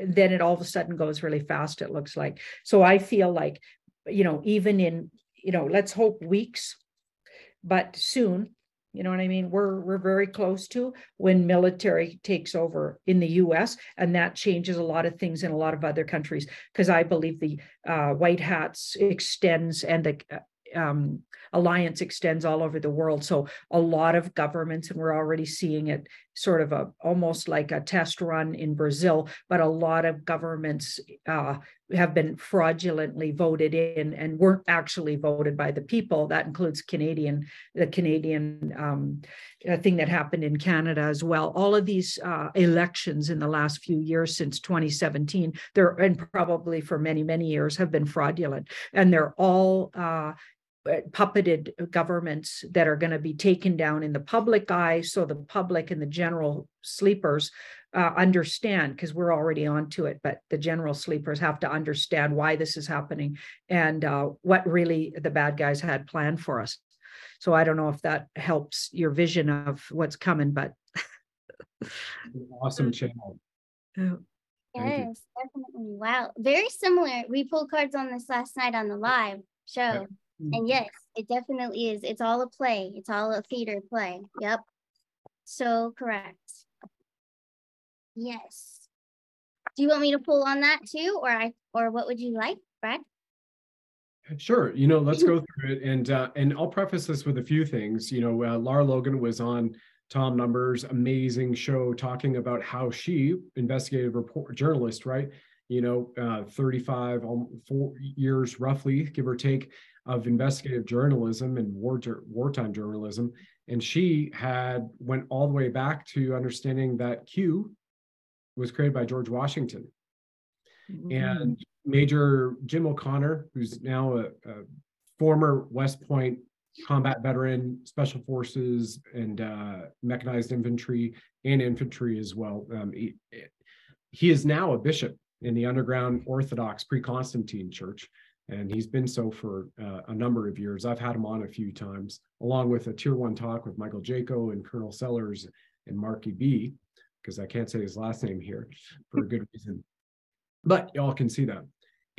Speaker 4: Then it all of a sudden goes really fast. It looks like so. I feel like you know even in you know let's hope weeks, but soon you know what I mean? We're we're very close to when military takes over in the U.S. and that changes a lot of things in a lot of other countries because I believe the uh, white hats extends and the uh, um, alliance extends all over the world. So a lot of governments, and we're already seeing it sort of a almost like a test run in Brazil, but a lot of governments uh, have been fraudulently voted in and weren't actually voted by the people. That includes Canadian, the Canadian um, uh, thing that happened in Canada as well. All of these uh, elections in the last few years since 2017, they're and probably for many many years have been fraudulent, and they're all uh, puppeted governments that are going to be taken down in the public eye so the public and the general sleepers uh, understand because we're already onto it but the general sleepers have to understand why this is happening and uh, what really the bad guys had planned for us. So i don't know if that helps your vision of what's coming but
Speaker 1: awesome channel.
Speaker 5: Yes definitely. Wow very similar. We pulled cards on this last night on the live show and mm-hmm. yes, it definitely is. It's all a play. It's all a theater play. Yep. So correct. Yes. Do you want me to pull on that too, or I, or what would you like, Brad?
Speaker 1: Sure. You know, let's go through it, and uh, and I'll preface this with a few things. You know, uh, Lara Logan was on Tom Numbers' amazing show talking about how she, investigative report journalist, right? You know, uh, 35 um, four years roughly, give or take, of investigative journalism and war wartime journalism. And she had went all the way back to understanding that q was created by george washington. Mm-hmm. and major jim o'connor who's now a, a, former west point combat veteran special forces and uh, mechanized infantry and infantry as well um, he, he is now a bishop in the underground orthodox pre-constantine church and he's been so for uh, a number of years. I've had him on a few times, along with a tier one talk with Michael Jaco and Colonel Sellers and Marky B, because I can't say his last name here for a good reason. But y'all can see that.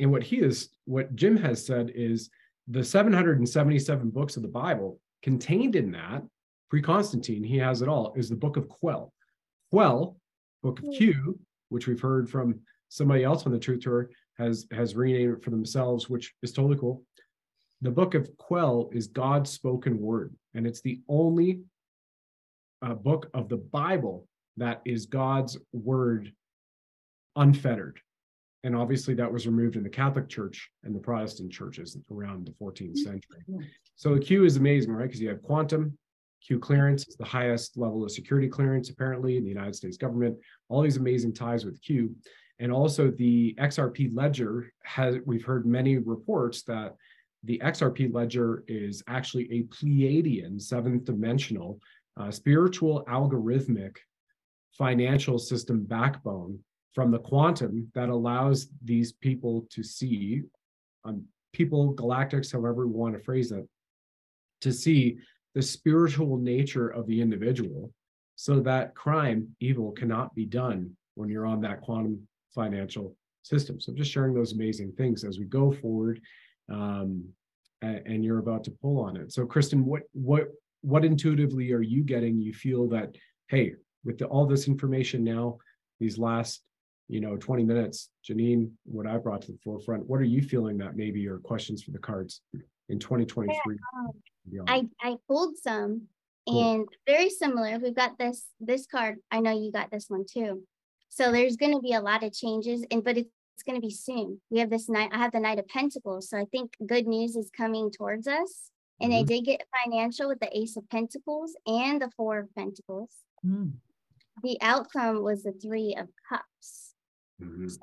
Speaker 1: And what he is, what Jim has said is the 777 books of the Bible contained in that, pre Constantine, he has it all, is the book of Quell. Quell, book of Q, which we've heard from somebody else on the Truth Tour has has renamed it for themselves, which is totally cool. The book of Quell is God's spoken word, and it's the only uh, book of the Bible that is God's word unfettered. And obviously, that was removed in the Catholic Church and the Protestant churches around the 14th century. So the Q is amazing, right? Because you have quantum, Q clearance is the highest level of security clearance, apparently, in the United States government. All these amazing ties with Q. And also the XRP ledger has, we've heard many reports that the XRP ledger is actually a Pleiadian, seventh dimensional, uh, spiritual algorithmic financial system backbone from the quantum that allows these people to see, um, people, galactics, however we want to phrase it, to see the spiritual nature of the individual so that crime, evil cannot be done when you're on that quantum financial system. So I'm just sharing those amazing things as we go forward. Um, and, you're about to pull on it. So Kristen, what what what intuitively are you getting? You feel that, hey, with the, all this information now, these last you know 20 minutes janine what i brought to the forefront what are you feeling that maybe are questions for the cards in 2023
Speaker 5: yeah, um, i i pulled some cool. and very similar we've got this this card i know you got this one too so there's going to be a lot of changes and but it's, going to be soon we have this night i have the knight of pentacles so i think good news is coming towards us and mm-hmm. I did get financial with the ace of pentacles and the four of pentacles mm. the outcome was the three of cups Mm-hmm. So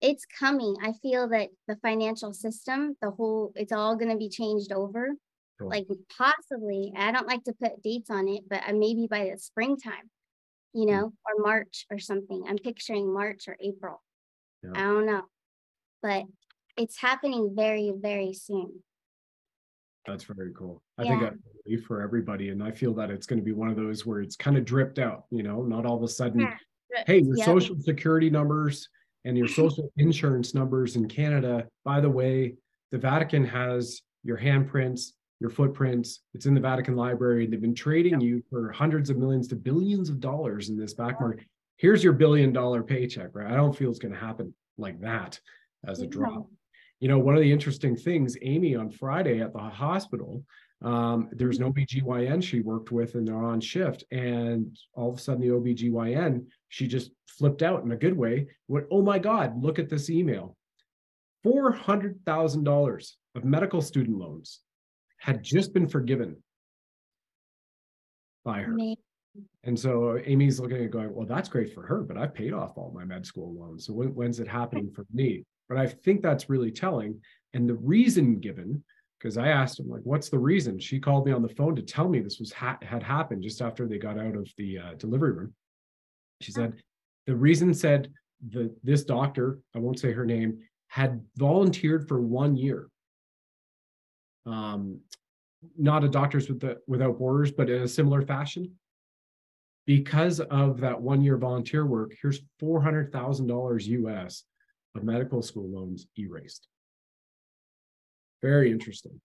Speaker 5: it's coming. I feel that the financial system, the whole, it's all going to be changed over. Cool. Like possibly, I don't like to put dates on it, but uh, maybe by the springtime, you know, mm or March or something. I'm picturing March or April. Yeah. I don't know, but it's happening very, very soon.
Speaker 1: That's very cool. I yeah. think I for everybody, and I feel that it's going to be one of those where it's kind of dripped out. You know, not all of a sudden yeah hey, your yep. social security numbers and your social insurance numbers in Canada, by the way, the Vatican has your handprints, your footprints. It's in the Vatican Library. They've been trading yep. you for hundreds of millions to billions of dollars in this back market. Here's your billion dollar paycheck, right? I don't feel it's going to happen like that as a drop. You know, one of the interesting things, Amy on Friday at the hospital, um, there's an OBGYN she worked with and they're on shift. And all of a sudden, the OBGYN, she just flipped out in a good way. Went, oh my God, look at this email. $400,000 of medical student loans had just been forgiven by her. And so Amy's looking at it going, well, that's great for her, but I've paid off all my med school loans. So when, when's it happening for me? But I think that's really telling. And the reason given because I asked him like, "What's the reason?" She called me on the phone to tell me this was ha- had happened just after they got out of the uh, delivery room. She said the reason said that this doctor, I won't say her name, had volunteered for one year. Um, not a Doctors with the, Without Borders, but in a similar fashion. Because of that one year volunteer work, here's four hundred thousand dollars US of medical school loans erased. Very interesting.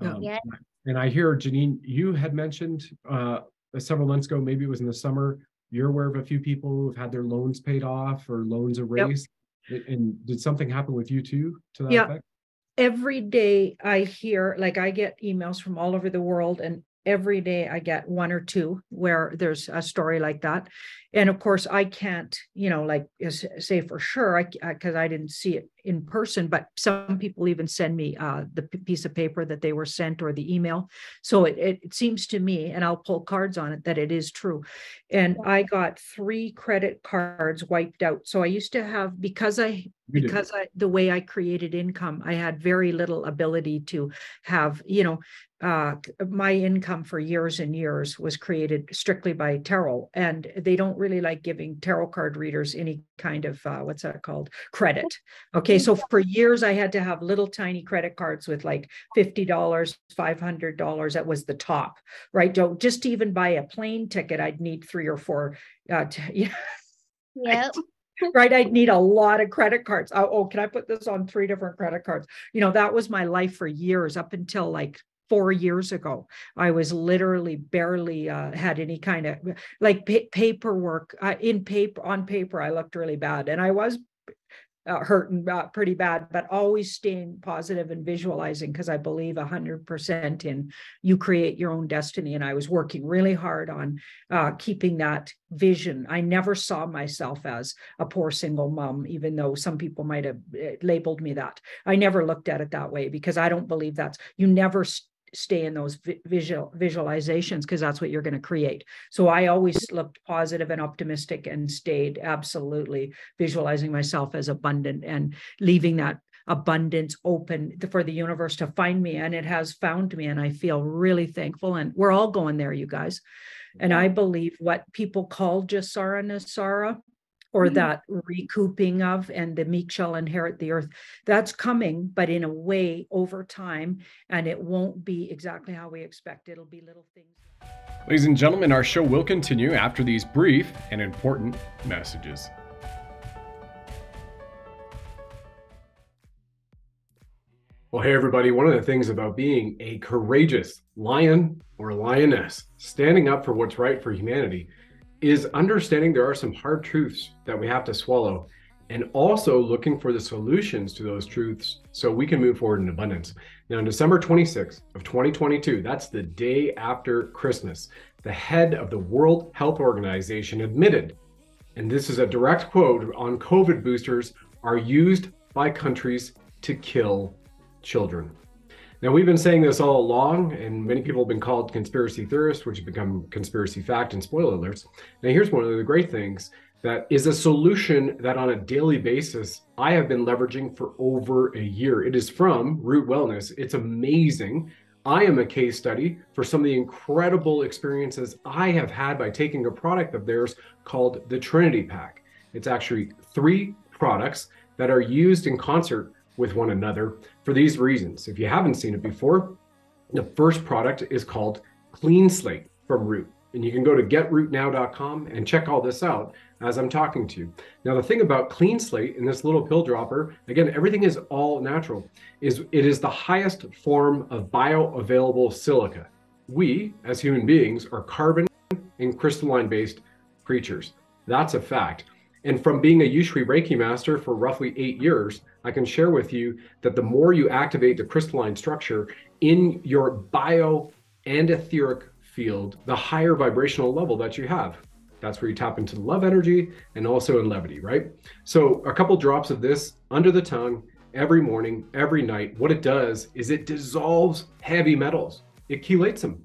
Speaker 1: Um, yeah. And I hear Janine, you had mentioned uh, several months ago, maybe it was in the summer, you're aware of a few people who have had their loans paid off or loans erased. Yep. And did something happen with you too to that
Speaker 4: yeah.
Speaker 1: effect?
Speaker 4: Every day I hear, like I get emails from all over the world, and every day I get one or two where there's a story like that. And of course, I can't, you know, like say for sure, I because I, I, didn't see it in person, but some people even send me uh, the piece of paper that they were sent or the email. So it, it seems to me, and I'll pull cards on it, that it is true. And I got three credit cards wiped out. So I used to have because I because. I the way I created income, I had very little ability to have, you know, uh, my income for years and years was created strictly by tarot, and they don't really like giving tarot card readers any kind of uh, what's that called credit. Okay, so for years I had to have little tiny credit cards with like fifty dollars, five hundred dollars. That was the top, right? Don't just to even buy a plane ticket, I'd need three or four. Uh, t- yeah.
Speaker 5: Yep.
Speaker 4: right i'd need a lot of credit cards oh, oh, can i put this on three different credit cards you know that was my life for years up until like four years ago. I was literally barely uh, had any kind of like pa- paperwork uh, in paper on paper. I looked really bad, and I was uh, hurting uh, pretty bad, but always staying positive and visualizing because I believe 100% in you create your own destiny. And I was working really hard on uh, keeping that vision. I never saw myself as a poor single mom, even though some people might have uh, labeled me that. I never looked at it that way because I don't believe that's, you never stay in those visual visualizations because that's what you're going to create. So I always looked positive and optimistic and stayed absolutely visualizing myself as abundant and leaving that abundance open for the universe to find me and it has found me and I feel really thankful and we're all going there you guys. And I believe what people call GESARA NESARA or mm-hmm. that recouping of and the meek shall inherit the earth that's coming but in a way over time and it won't be exactly how we expect it'll be little things
Speaker 1: ladies and gentlemen our show will continue after these brief and important messages Well, hey, everybody. One of the things about being a courageous lion or lioness, standing up for what's right for humanity, is understanding there are some hard truths that we have to swallow and also looking for the solutions to those truths so we can move forward in abundance. Now, on December 26th of 2022, that's the day after Christmas, the head of the World Health Organization admitted, and this is a direct quote on COVID boosters are used by countries to kill children. Now, we've been saying this all along, and many people have been called conspiracy theorists, which have become conspiracy fact and spoiler alerts. Now, here's one of the great things that is a solution that on a daily basis I have been leveraging for over a year. It is from Root Wellness. It's amazing. I am a case study for some of the incredible experiences I have had by taking a product of theirs called the Trinity Pack. It's actually three products that are used in concert with one another for these reasons. If you haven't seen it before, the first product is called Clean Slate from Root. And you can go to getrootnow.com and check all this out as I'm talking to you. Now, the thing about Clean Slate in this little pill dropper, again, everything is all natural, is it is the highest form of bioavailable silica. We, as human beings, are carbon and crystalline based creatures. That's a fact. And from being a Usui Reiki master for roughly eight years, I can share with you that the more you activate the crystalline structure in your bio and etheric field, the higher vibrational level that you have. That's where you tap into love energy and also in levity, right? So, a couple drops of this under the tongue every morning, every night. What it does is it dissolves heavy metals, it chelates them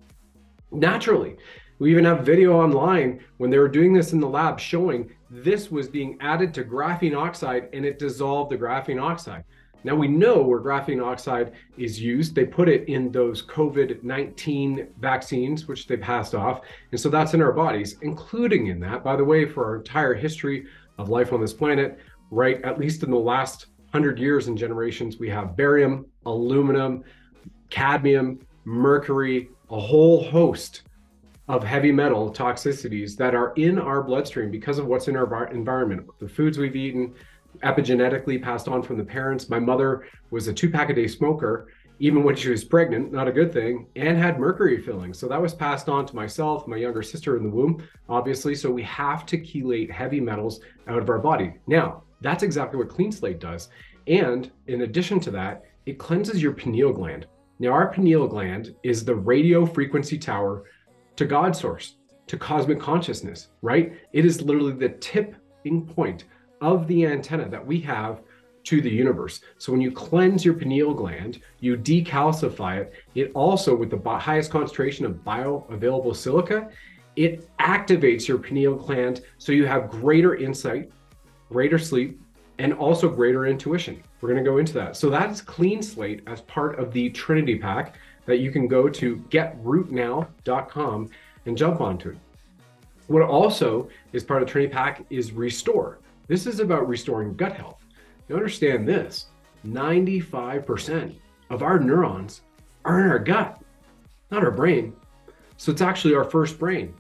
Speaker 1: naturally. We even have video online when they were doing this in the lab showing this was being added to graphene oxide and it dissolved the graphene oxide. Now we know where graphene oxide is used. They put it in those COVID 19 vaccines, which they passed off. And so that's in our bodies, including in that, by the way, for our entire history of life on this planet, right? At least in the last 100 years and generations, we have barium, aluminum, cadmium, mercury, a whole host of heavy metal toxicities that are in our bloodstream because of what's in our environment, the foods we've eaten, epigenetically passed on from the parents. My mother was a two pack a day smoker, even when she was pregnant, not a good thing, and had mercury fillings. So that was passed on to myself, my younger sister in the womb, obviously. So we have to chelate heavy metals out of our body. Now, that's exactly what Clean Slate does. And in addition to that, it cleanses your pineal gland. Now, our pineal gland is the radio frequency tower to God source, to cosmic consciousness, right? It is literally the tipping point of the antenna that we have to the universe. So when you cleanse your pineal gland, you decalcify it. It also, with the highest concentration of bioavailable silica, it activates your pineal gland so you have greater insight, greater sleep, and also greater intuition. We're going to go into that. So that is clean slate as part of the Trinity Pack that you can go to getrootnow.com and jump onto it. What also is part of Trinity Pack is Restore. This is about restoring gut health. You understand this 95% of our neurons are in our gut, not our brain. So it's actually our first brain.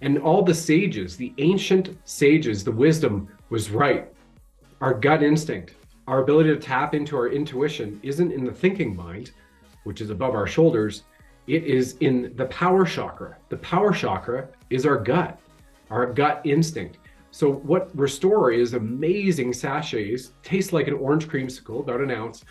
Speaker 1: And all the sages, the ancient sages, the wisdom was right. Our gut instinct, our ability to tap into our intuition isn't in the thinking mind, which is above our shoulders, it is in the power chakra. The power chakra is our gut, our gut instinct. So what Restore is amazing sachets, tastes like an orange creamsicle, about an ounce,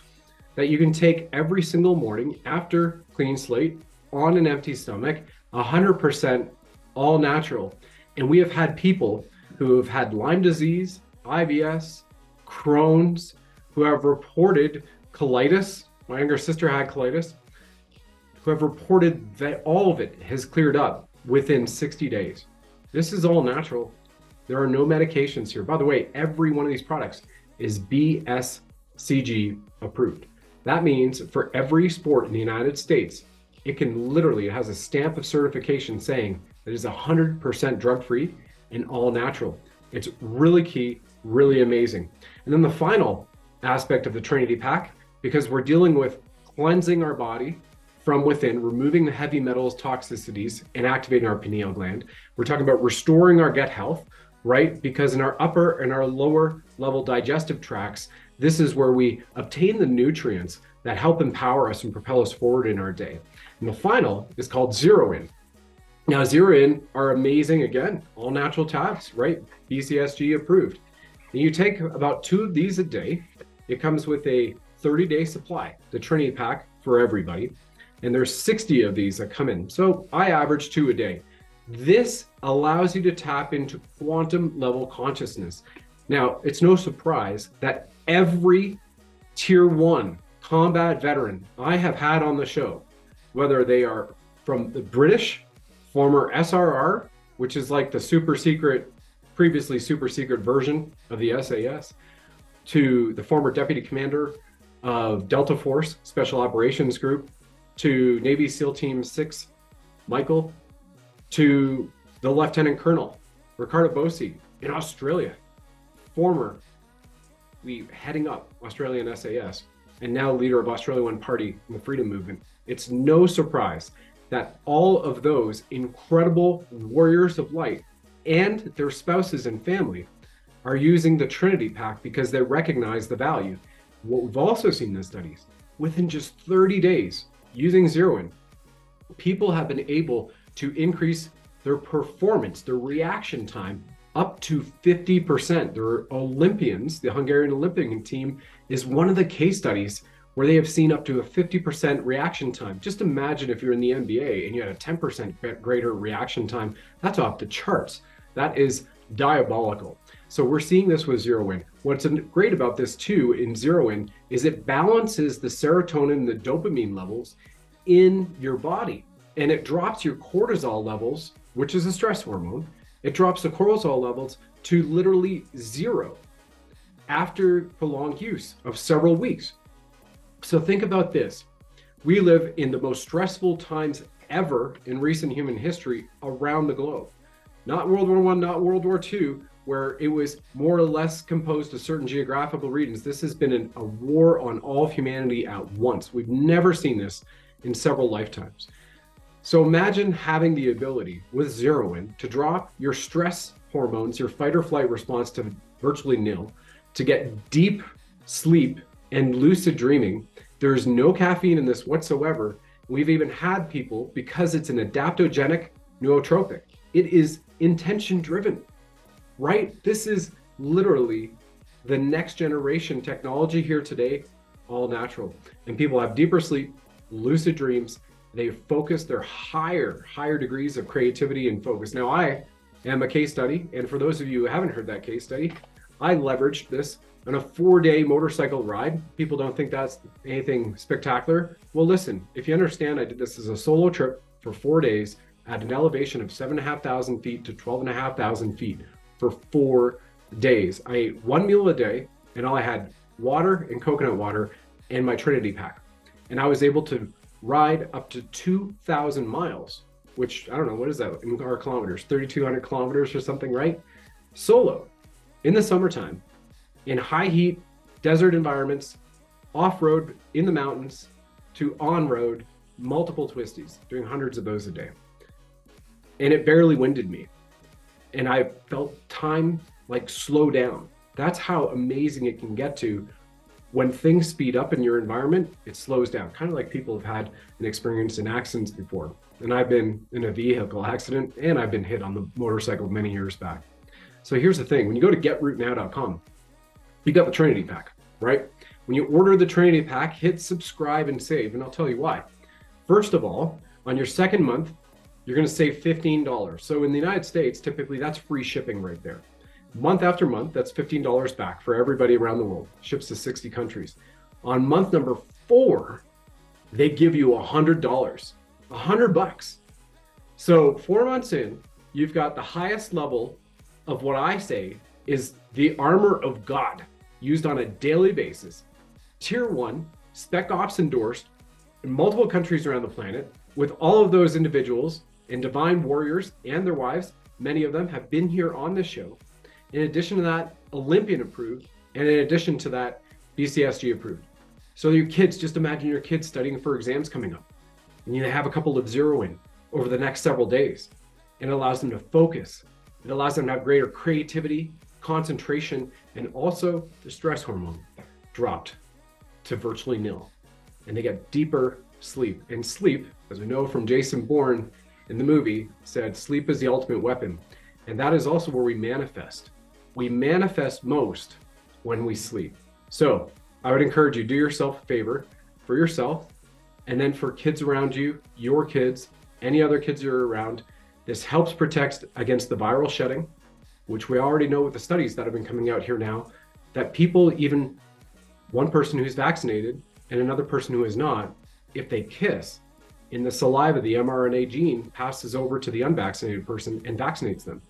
Speaker 1: that you can take every single morning after clean slate on an empty stomach, 100% all natural. And we have had people who have had Lyme disease, IBS, Crohn's, who have reported colitis. My younger sister had colitis, who have reported that all of it has cleared up within 60 days. This is all natural. There are no medications here. By the way, every one of these products is BSCG approved. That means for every sport in the United States, it can literally, it has a stamp of certification saying that it's 100% drug free and all natural. It's really key, really amazing. And then the final aspect of the Trinity Pack, because we're dealing with cleansing our body from within, removing the heavy metals toxicities and activating our pineal gland. We're talking about restoring our gut health, right? Because in our upper and our lower level digestive tracts, this is where we obtain the nutrients that help empower us and propel us forward in our day. And the final is called Zero In. Now, Zero In are amazing, again, all natural tabs, right? BCSG approved. And you take about two of these a day. It comes with a 30 day supply, the Trinity pack for everybody. And there's 60 of these that come in. So I average two a day. This allows you to tap into quantum level consciousness. Now, it's no surprise that every tier one combat veteran I have had on the show, whether they are from the British, former SRR, which is like the super secret, previously super secret version of the SAS, to the former deputy commander of Delta Force Special Operations Group, to Navy SEAL Team 6, Michael, to the Lieutenant Colonel, Ricardo Bosi in Australia, former we heading up Australian SAS and now leader of Australia One Party in the freedom movement. It's no surprise that all of those incredible warriors of light and their spouses and family are using the Trinity Pack because they recognize the value. What we've also seen in studies, within just 30 days using Zero In, people have been able to increase their performance, their reaction time up to 50%. Their Olympians, the Hungarian Olympic team, is one of the case studies where they have seen up to a 50% reaction time. Just imagine if you're in the NBA and you had a 10% greater reaction time. That's off the charts. That is diabolical. So we're seeing this with Zero In. What's great about this too in Zero In is it balances the serotonin and the dopamine levels in your body and it drops your cortisol levels, which is a stress hormone. It drops the cortisol levels to literally zero after prolonged use of several weeks. So think about this. We live in the most stressful times ever in recent human history around the globe. Not World War One, not World War Two, where it was more or less composed of certain geographical regions. This has been an, a war on all of humanity at once. We've never seen this in several lifetimes. So imagine having the ability with Zero In to drop your stress hormones, your fight or flight response to virtually nil, to get deep sleep and lucid dreaming. There's no caffeine in this whatsoever. We've even had people, because it's an adaptogenic nootropic, it is intention driven, right? This is literally the next generation technology here today, all natural. And people have deeper sleep, lucid dreams. They focus their higher, higher degrees of creativity and focus. Now, I am a case study. And for those of you who haven't heard that case study, I leveraged this on a four day motorcycle ride. People don't think that's anything spectacular. Well, listen, if you understand, I did this as a solo trip for four days at an elevation of seven and a half thousand feet to 12 and a half thousand feet for four days. I ate one meal a day and all I had water and coconut water and my Trinity pack. And I was able to ride up to 2,000 miles, which I don't know, what is that in our kilometers? 3,200 kilometers or something, right? Solo in the summertime in high heat desert environments, off road in the mountains to on road, multiple twisties, doing hundreds of those a day. And it barely winded me. And I felt time like slow down. That's how amazing it can get to when things speed up in your environment, it slows down. Kind of like people have had an experience in accidents before. And I've been in a vehicle accident and I've been hit on the motorcycle many years back. So here's the thing when you go to getrootnow.com, you got the Trinity pack, right? When you order the Trinity pack, hit subscribe and save, and I'll tell you why. First of all, on your second month, you're going to save $15. So in the United States, typically that's free shipping right there. Month after month, that's $15 back for everybody around the world. Ships to 60 countries. On month number four, they give you $100, 100 bucks. So four months in, you've got the highest level of what I say is the armor of God used on a daily basis. Tier one, Spec Ops endorsed in multiple countries around the planet, with all of those individuals and divine warriors and their wives. Many of them have been here on this show. In addition to that, Olympian approved, and in addition to that, BCSG approved. So your kids, just imagine your kids studying for exams coming up, and you have a couple of zero in over the next several days. It allows them to focus. It allows them to have greater creativity, concentration, and also the stress hormone dropped to virtually nil. And they get deeper sleep. And sleep, as we know from Jason Bourne in the movie, said sleep is the ultimate weapon. And that is also where we manifest. We manifest most when we sleep. So I would encourage you do yourself a favor for yourself and then for kids around you, your kids, any other kids you're around. This helps protect against the viral shedding, which we already know with the studies that have been coming out here now, that people, even one person who's vaccinated and another person who is not, if they kiss, in the saliva, the mRNA gene passes over to the unvaccinated person and vaccinates them.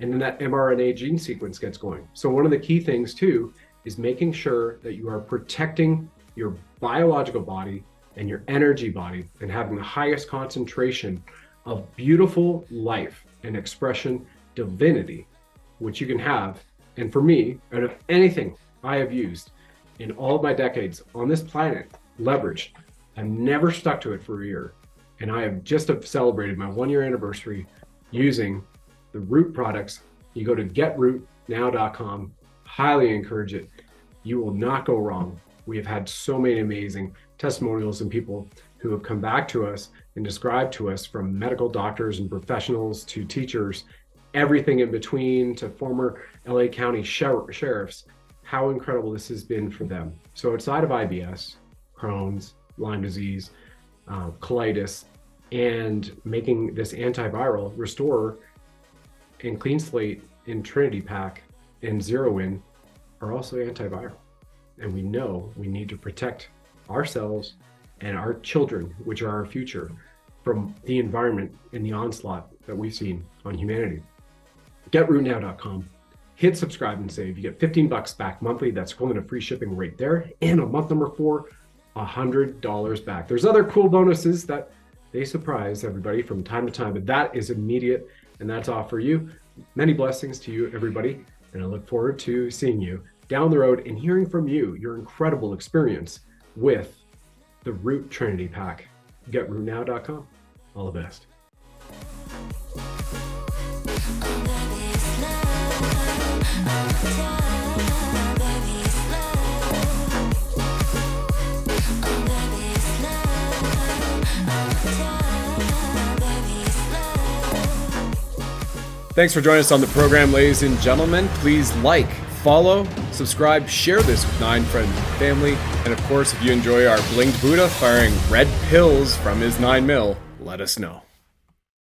Speaker 1: And then that mRNA gene sequence gets going. So, one of the key things, too, is making sure that you are protecting your biological body and your energy body and having the highest concentration of beautiful life and expression, divinity, which you can have. And for me, out of anything I have used in all of my decades on this planet, leveraged, I've never stuck to it for a year. And I have just celebrated my one year anniversary using the root products. You go to getrootnow.com, highly encourage it. You will not go wrong. We have had so many amazing testimonials and people who have come back to us and described to us from medical doctors and professionals to teachers, everything in between to former LA County sheriffs, how incredible this has been for them. So, outside of IBS, Crohn's, Lyme disease, uh, colitis, and making this antiviral restore and clean slate in Trinity Pack and Zero In are also antiviral. And we know we need to protect ourselves and our children, which are our future, from the environment and the onslaught that we've seen on humanity. GetRootNow.com. Hit subscribe and save. You get 15 bucks back monthly. That's equivalent to free shipping right there. And on month number four, $100 back. There's other cool bonuses that they surprise everybody from time to time, but that is immediate and that's all for you. Many blessings to you, everybody. And I look forward to seeing you down the road and hearing from you your incredible experience with the Root Trinity Pack. GetRootNow.com. All the best. Thanks for joining us on the program, ladies and gentlemen. Please like, follow, subscribe, share this with nine friends and family. And of course, if you enjoy our Bling'd Buddha firing red pills from his nine mil, let us know.